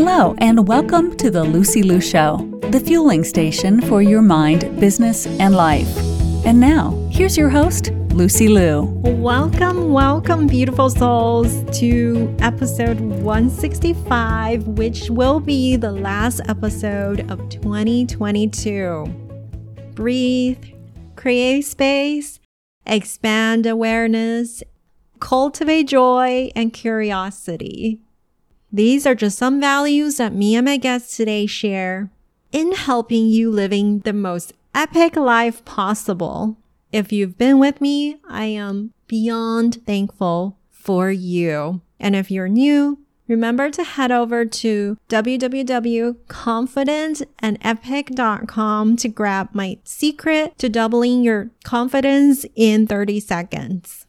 Hello, and welcome to the Lucy Liu Show, the fueling station for your mind, business, and life. And now, here's your host, Lucy Liu. Welcome, welcome, beautiful souls, to episode 165, which will be the last episode of 2022. Breathe, create space, expand awareness, cultivate joy and curiosity. These are just some values that me and my guests today share in helping you living the most epic life possible. If you've been with me, I am beyond thankful for you. And if you're new, remember to head over to www.confidentandepic.com to grab my secret to doubling your confidence in 30 seconds.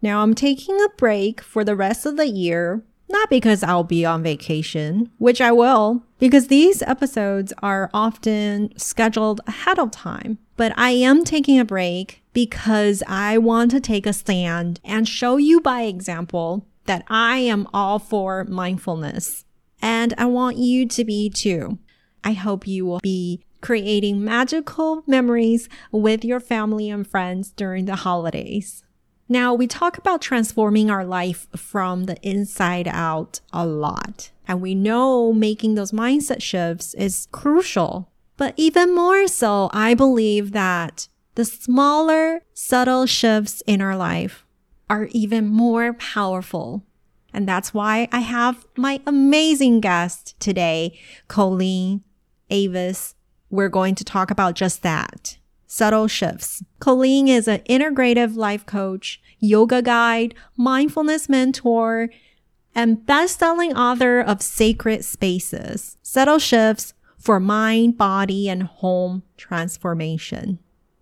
Now I'm taking a break for the rest of the year not because I'll be on vacation, which I will, because these episodes are often scheduled ahead of time. But I am taking a break because I want to take a stand and show you by example that I am all for mindfulness. And I want you to be too. I hope you will be creating magical memories with your family and friends during the holidays. Now, we talk about transforming our life from the inside out a lot. And we know making those mindset shifts is crucial. But even more so, I believe that the smaller, subtle shifts in our life are even more powerful. And that's why I have my amazing guest today, Colleen Avis. We're going to talk about just that subtle shifts. Colleen is an integrative life coach, yoga guide, mindfulness mentor, and best-selling author of Sacred Spaces, Subtle Shifts for Mind, Body, and Home Transformation.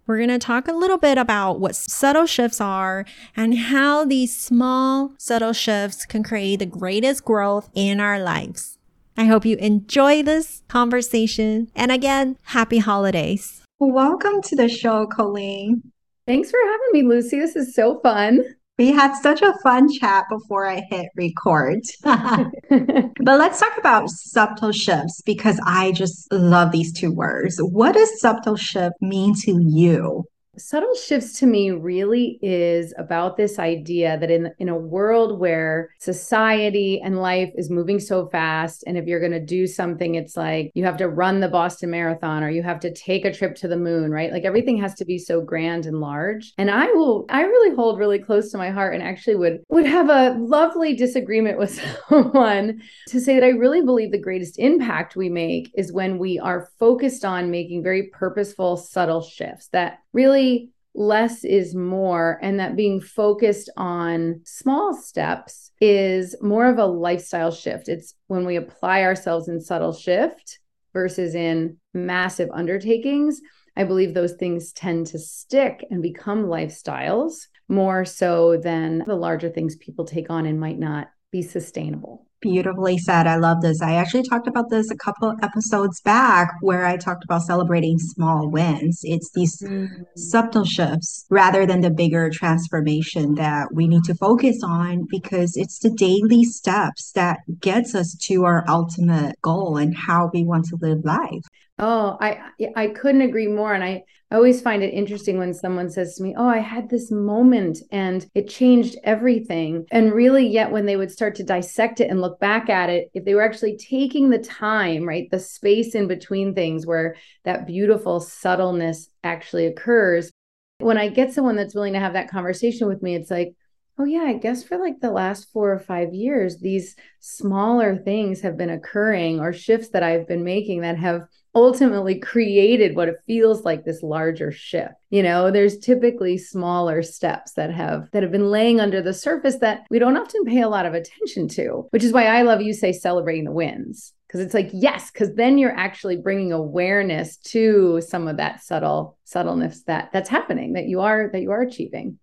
We're going to talk a little bit about what subtle shifts are and how these small, subtle shifts can create the greatest growth in our lives. I hope you enjoy this conversation. And again, happy holidays. Welcome to the show, Colleen. Thanks for having me, Lucy. This is so fun. We had such a fun chat before I hit record. but let's talk about subtle shifts because I just love these two words. What does subtle shift mean to you? Subtle shifts to me really is about this idea that in in a world where society and life is moving so fast and if you're going to do something it's like you have to run the Boston marathon or you have to take a trip to the moon right? Like everything has to be so grand and large. And I will I really hold really close to my heart and actually would would have a lovely disagreement with someone to say that I really believe the greatest impact we make is when we are focused on making very purposeful subtle shifts that really less is more and that being focused on small steps is more of a lifestyle shift. It's when we apply ourselves in subtle shift versus in massive undertakings i believe those things tend to stick and become lifestyles more so than the larger things people take on and might not be sustainable Beautifully said. I love this. I actually talked about this a couple episodes back where I talked about celebrating small wins. It's these mm-hmm. subtle shifts rather than the bigger transformation that we need to focus on because it's the daily steps that gets us to our ultimate goal and how we want to live life. Oh, I I couldn't agree more and I I always find it interesting when someone says to me, Oh, I had this moment and it changed everything. And really, yet when they would start to dissect it and look back at it, if they were actually taking the time, right, the space in between things where that beautiful subtleness actually occurs, when I get someone that's willing to have that conversation with me, it's like, Oh, yeah, I guess for like the last four or five years, these smaller things have been occurring or shifts that I've been making that have ultimately created what it feels like this larger shift you know? There's typically smaller steps that have that have been laying under the surface that we don't often pay a lot of attention to which is why i love you say celebrating the wins because it's like yes because then you're actually bringing awareness to some of that subtle subtleness that that's happening that you are that you are achieving.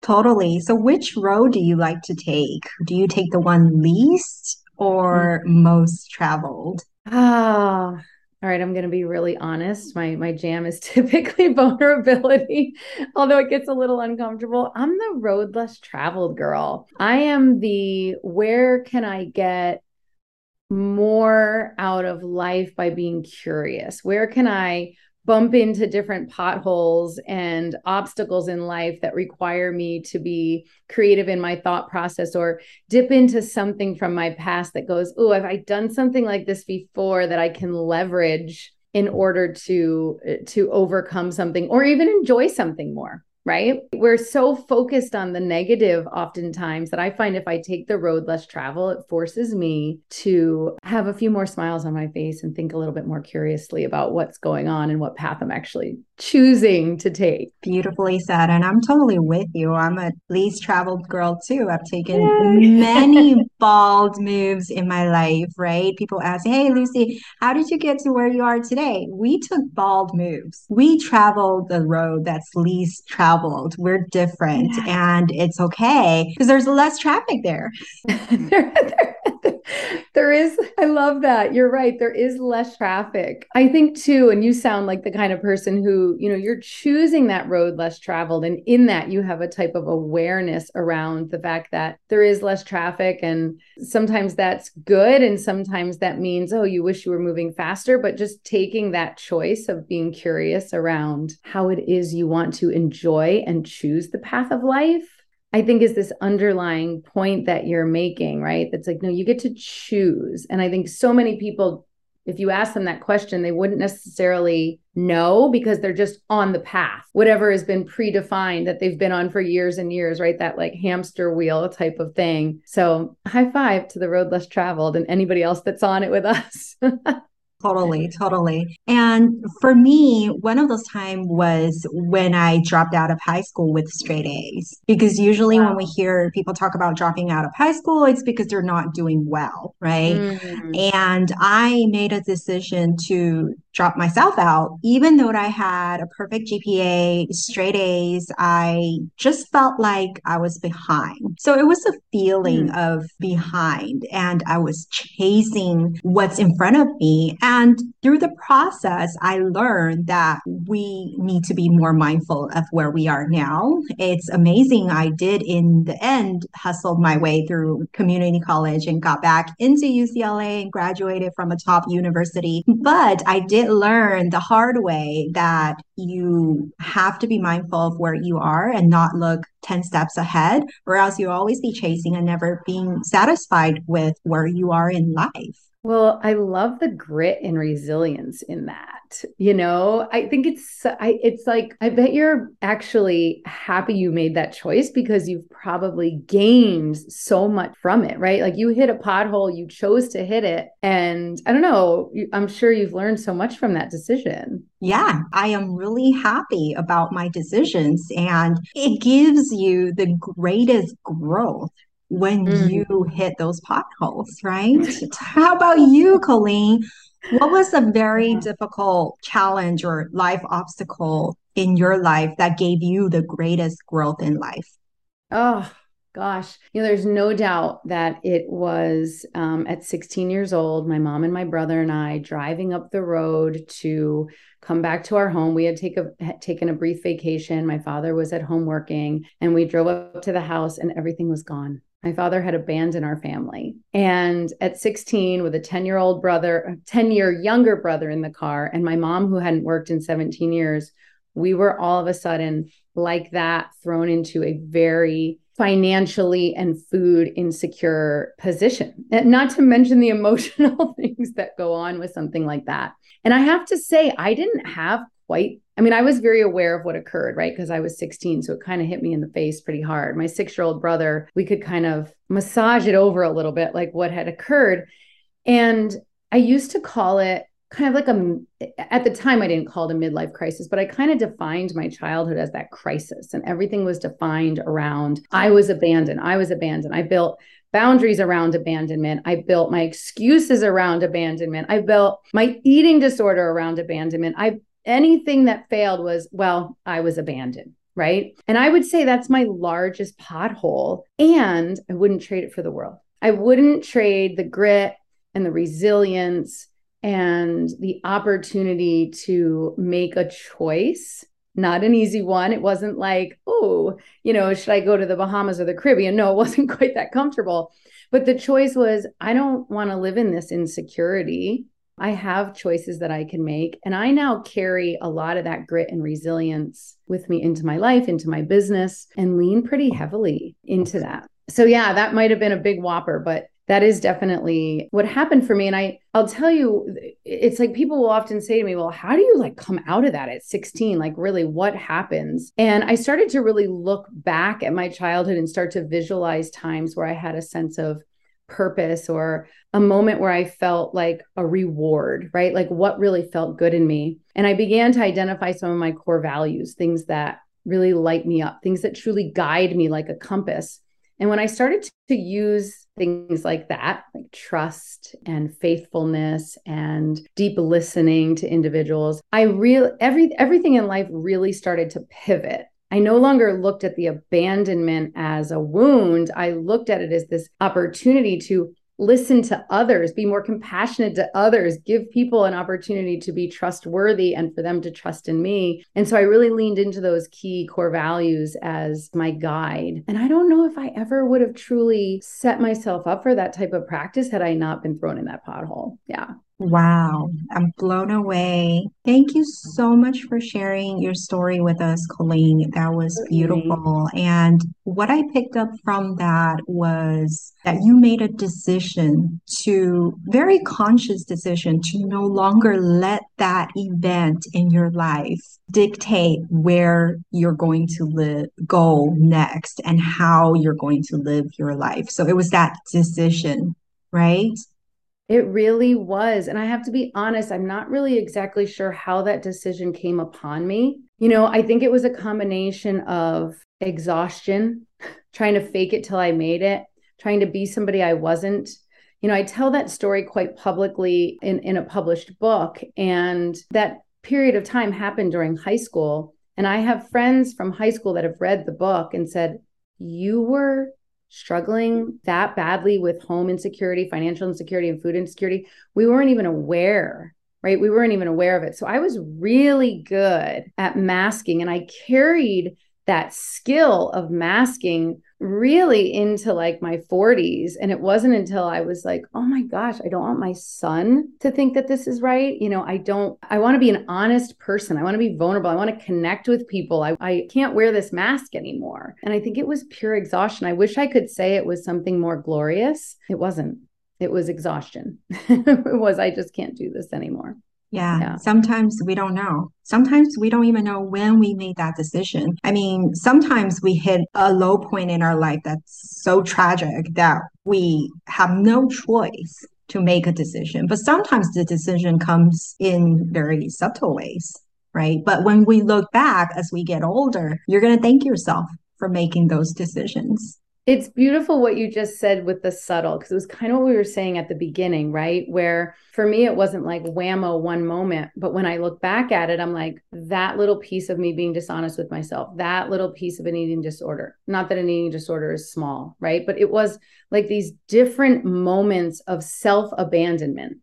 Totally. So which road do you like to take? Do you take the one least or mm-hmm. most traveled? Ah all right, I'm going to be really honest. My my jam is typically vulnerability, although it gets a little uncomfortable. I'm the road less traveled girl. I am the where can I get more out of life by being curious? Where can I bump into different potholes and obstacles in life that require me to be creative in my thought process or dip into something from my past that goes, Oh, have I done something like this before that I can leverage in order to eh, to overcome something or even enjoy something more? Right? We're so focused on the negative oftentimes that I find if I take the road less travel, it forces me to have a few more smiles on my face and think a little bit more curiously about what's going on and what path I'm actually choosing to take. Beautifully said. And I'm totally with you. I'm a least traveled girl too. I've taken Yay. many bald moves in my life, right? People ask, Hey, Lucy, how did you get to where you are today? We took bald moves. We traveled the road that's least traveled. We're different yeah. and it's okay because there's less traffic there. there, there there is, I love that. You're right. There is less traffic. I think too, and you sound like the kind of person who, you know, you're choosing that road less traveled. And in that, you have a type of awareness around the fact that there is less traffic. And sometimes that's good. And sometimes that means, oh, you wish you were moving faster. But just taking that choice of being curious around how it is you want to enjoy and choose the path of life I think is this underlying point that you're making, right? That's like, no, you get to choose. And I think so many people, if you ask them that question, they wouldn't necessarily know because they're just on the path, whatever has been predefined that they've been on for years and years, right? That like hamster wheel type of thing. So, high five to the road less traveled and anybody else that's on it with us. Totally, totally. And for me, one of those times was when I dropped out of high school with straight A's. Because usually wow. when we hear people talk about dropping out of high school, it's because they're not doing well, right? Mm. And I made a decision to drop myself out, even though I had a perfect GPA, straight A's, I just felt like I was behind. So it was a feeling mm. of behind, and I was chasing what's in front of me. And through the process, I learned that we need to be more mindful of where we are now. It's amazing. I did, in the end, hustled my way through community college and got back into UCLA and graduated from a top university. But I did learn the hard way that you have to be mindful of where you are and not look 10 steps ahead, or else you'll always be chasing and never being satisfied with where you are in life. Well, I love the grit and resilience in that. You know, I think it's I it's like I bet you're actually happy you made that choice because you've probably gained so much from it, right? Like you hit a pothole, you chose to hit it, and I don't know, I'm sure you've learned so much from that decision. Yeah, I am really happy about my decisions and it gives you the greatest growth when mm. you hit those potholes, right? How about you, Colleen? What was a very difficult challenge or life obstacle in your life that gave you the greatest growth in life? Oh, gosh. You know, there's no doubt that it was um, at 16 years old, my mom and my brother and I driving up the road to come back to our home. We had take a, had taken a brief vacation. My father was at home working, and we drove up to the house, and everything was gone. My father had abandoned our family. And at 16, with a 10 year old brother, 10 year younger brother in the car, and my mom, who hadn't worked in 17 years, we were all of a sudden like that thrown into a very financially and food insecure position. Not to mention the emotional things that go on with something like that. And I have to say, I didn't have quite I mean, I was very aware of what occurred, right? Because I was 16. So it kind of hit me in the face pretty hard. My six year old brother, we could kind of massage it over a little bit, like what had occurred. And I used to call it kind of like a, at the time, I didn't call it a midlife crisis, but I kind of defined my childhood as that crisis. And everything was defined around I was abandoned. I was abandoned. I built boundaries around abandonment. I built my excuses around abandonment. I built my eating disorder around abandonment. I anything that failed was, well, I was abandoned. Right. And I would say that's my largest pothole. And I wouldn't trade it for the world. I wouldn't trade the grit and the resilience and the opportunity to make a choice not an easy one. It wasn't like, oh, you know, should I go to the Bahamas or the Caribbean? No, it wasn't quite that comfortable. but the choice was I don't want to live in this insecurity. I have choices that I can make. And I now carry a lot of that grit and resilience with me into my life, into my business, and lean pretty heavily into that. So, yeah, that might have been a big whopper, but that is definitely what happened for me and i i'll tell you it's like people will often say to me well how do you like come out of that at 16 like really what happens and i started to really look back at my childhood and start to visualize times where i had a sense of purpose or a moment where I felt like a reward, right? Like what really felt good in me. And I began to identify some of my core values, things that really light me up, things that truly guide me like a compass. And when I started to use things like that, like trust and faithfulness and deep listening to individuals, I really every everything in life really started to pivot I no longer looked at the abandonment as a wound. I looked at it as this opportunity to listen to others, be more compassionate to others, give people an opportunity to be trustworthy and for them to trust in me. And so I really leaned into those key core values as my guide. And I don't know if I ever would have truly set myself up for that type of practice had I not been thrown in that pothole. Yeah. Wow, I'm blown away. Thank you so much for sharing your story with us, Colleen. That was beautiful. And what I picked up from that was that you made a decision to, very conscious decision to no longer let that event in your life dictate where you're going to live, go next and how you're going to live your life. So it was that decision, right? It really was. And I have to be honest, I'm not really exactly sure how that decision came upon me. You know, I think it was a combination of exhaustion, trying to fake it till I made it, trying to be somebody I wasn't. You know, I tell that story quite publicly in, in a published book. And that period of time happened during high school. And I have friends from high school that have read the book and said, You were struggling that badly with home insecurity, financial insecurity, and food insecurity, we weren't even aware, right? We weren't even aware of it. So I was really good at masking and I carried that skill of masking really into like my 40s and it wasn't until i was like oh my gosh i don't want my son to think that this is right. You know i don't i want to be an honest person. I want to be vulnerable. I want to connect with people. I, I can't wear this mask anymore. And i think it was pure exhaustion. I wish i could say it was something more glorious. It wasn't. It was exhaustion. It was i just can't do this anymore yeah, yeah, sometimes we don't know. Sometimes we don't even know when we made that decision. I mean, sometimes we hit a low point in our life that's so tragic that we have no choice to make a decision. But sometimes the decision comes in very subtle ways, right? But when we look back as we get older, you're going to thank yourself for making those decisions. It's beautiful what you just said with the subtle, because it was kind of what we were saying at the beginning, right? Where for me, it wasn't like whammo one moment. But when I look back at it, I'm like, that little piece of me being dishonest with myself, that little piece of an eating disorder. Not that an eating disorder is small, right? But it was like these different moments of self abandonment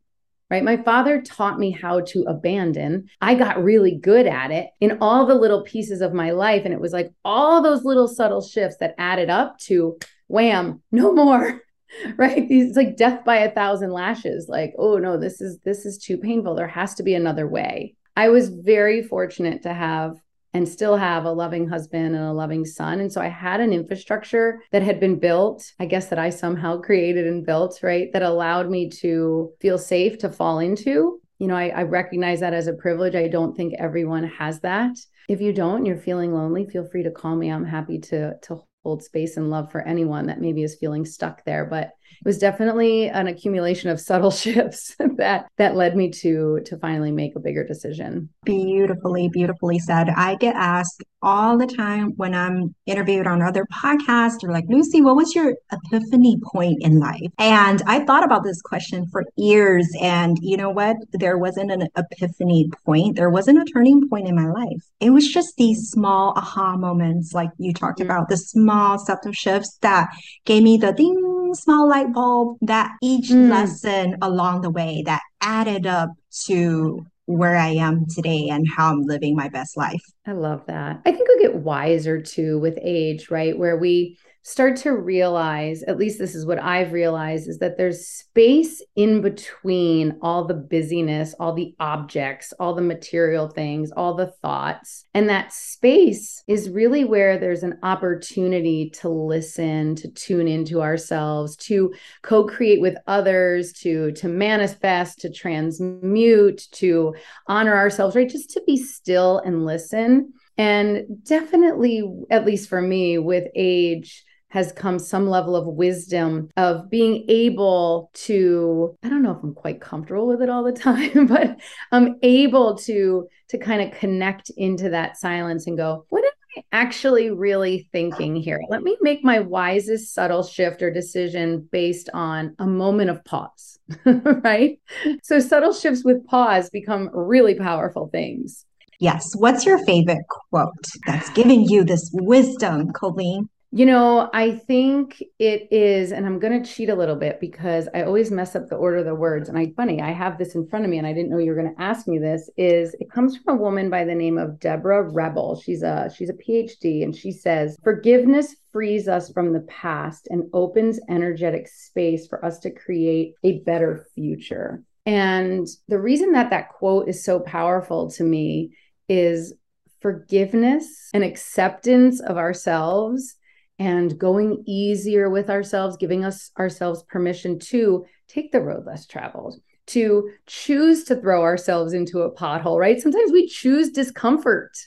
right? My father taught me how to abandon. I got really good at it in all the little pieces of my life. And it was like all those little subtle shifts that added up to wham, no more. right these like death by a thousand lashes like oh no this is this is too painful there has to be another way i was very fortunate to have and still have a loving husband and a loving son. And so I had an infrastructure that had been built, I guess that I somehow created and built, right? That allowed me to feel safe to fall into. You know, I, I recognize that as a privilege. I don't think everyone has that. If you don't and you're feeling lonely, feel free to call me. I'm happy to to hold space and love for anyone that maybe is feeling stuck there. But it was definitely an accumulation of subtle shifts that that led me to to finally make a bigger decision. Beautifully, beautifully said. I get asked all the time when I'm interviewed on other podcasts or like, Lucy, what was your epiphany point in life? And I thought about this question for years. And you know what? There wasn't an epiphany point. There wasn't a turning point in my life. It was just these small aha moments, like you talked mm-hmm. about, the small subtle shifts that gave me the ding small light bulb that each mm. lesson along the way that added up to where I am today and how I'm living my best life. I love that. I think we get wiser too with age, right? Where we start to realize, at least this is what I've realized, is that there's space in between all the busyness, all the objects, all the material things, all the thoughts. And that space is really where there's an opportunity to listen, to tune into ourselves, to co-create with others, to to manifest, to transmute, to honor ourselves, right? Just to be still and listen. And definitely, at least for me, with age, has come some level of wisdom of being able to i don't know if i'm quite comfortable with it all the time but i'm able to to kind of connect into that silence and go what am i actually really thinking here let me make my wisest subtle shift or decision based on a moment of pause right so subtle shifts with pause become really powerful things Yes. What's your favorite quote that's giving you this wisdom, Colleen? You know, I think it is, and I'm going to cheat a little bit because I always mess up the order of the words. And I, funny, I have this in front of me, and I didn't know you were going to ask me this. Is it comes from a woman by the name of Debra Reble? She's a she's a PhD, and she says forgiveness frees us from the past and opens energetic space for us to create a better future. And the reason that that quote is so powerful to me is forgiveness and acceptance of ourselves and going easier with ourselves, giving us ourselves permission to take the road less traveled, to choose to throw ourselves into a pothole, right? Sometimes we choose discomfort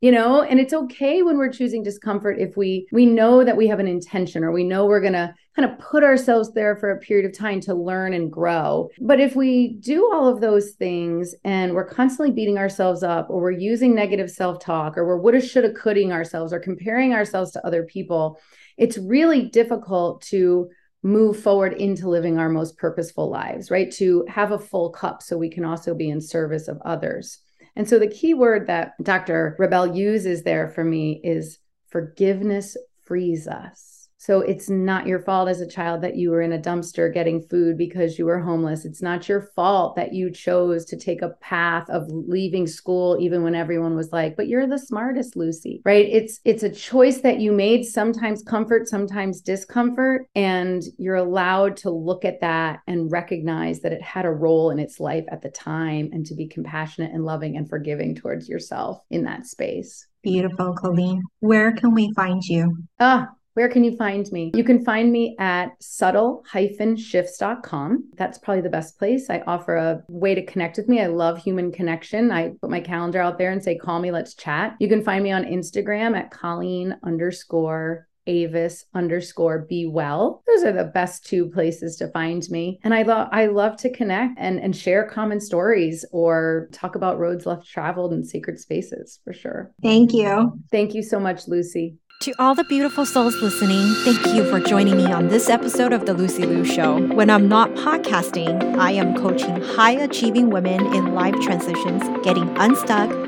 you know and it's okay when we're choosing discomfort if we we know that we have an intention or we know we're going to kind of put ourselves there for a period of time to learn and grow but if we do all of those things and we're constantly beating ourselves up or we're using negative self-talk or we're woulda shoulda coulding ourselves or comparing ourselves to other people it's really difficult to move forward into living our most purposeful lives right to have a full cup so we can also be in service of others and so the key word that Dr. Reble uses there for me is forgiveness frees us. So it's not your fault as a child that you were in a dumpster getting food because you were homeless. It's not your fault that you chose to take a path of leaving school even when everyone was like, "But you're the smartest, Lucy." Right? It's it's a choice that you made, sometimes comfort, sometimes discomfort, and you're allowed to look at that and recognize that it had a role in its life at the time and to be compassionate and loving and forgiving towards yourself in that space. Beautiful, Colleen. Where can we find you? Ah, where can you find me? You can find me at subtle-shifts.com. That's probably the best place. I offer a way to connect with me. I love human connection. I put my calendar out there and say, call me, let's chat. You can find me on Instagram at Colleen underscore Avis underscore be well. Those are the best two places to find me. And I love I love to connect and, and share common stories or talk about roads left traveled and sacred spaces for sure. Thank you. Thank you so much, Lucy. To all the beautiful souls listening, thank you for joining me on this episode of The Lucy Liu Show. When I'm not podcasting, I am coaching high achieving women in life transitions, getting unstuck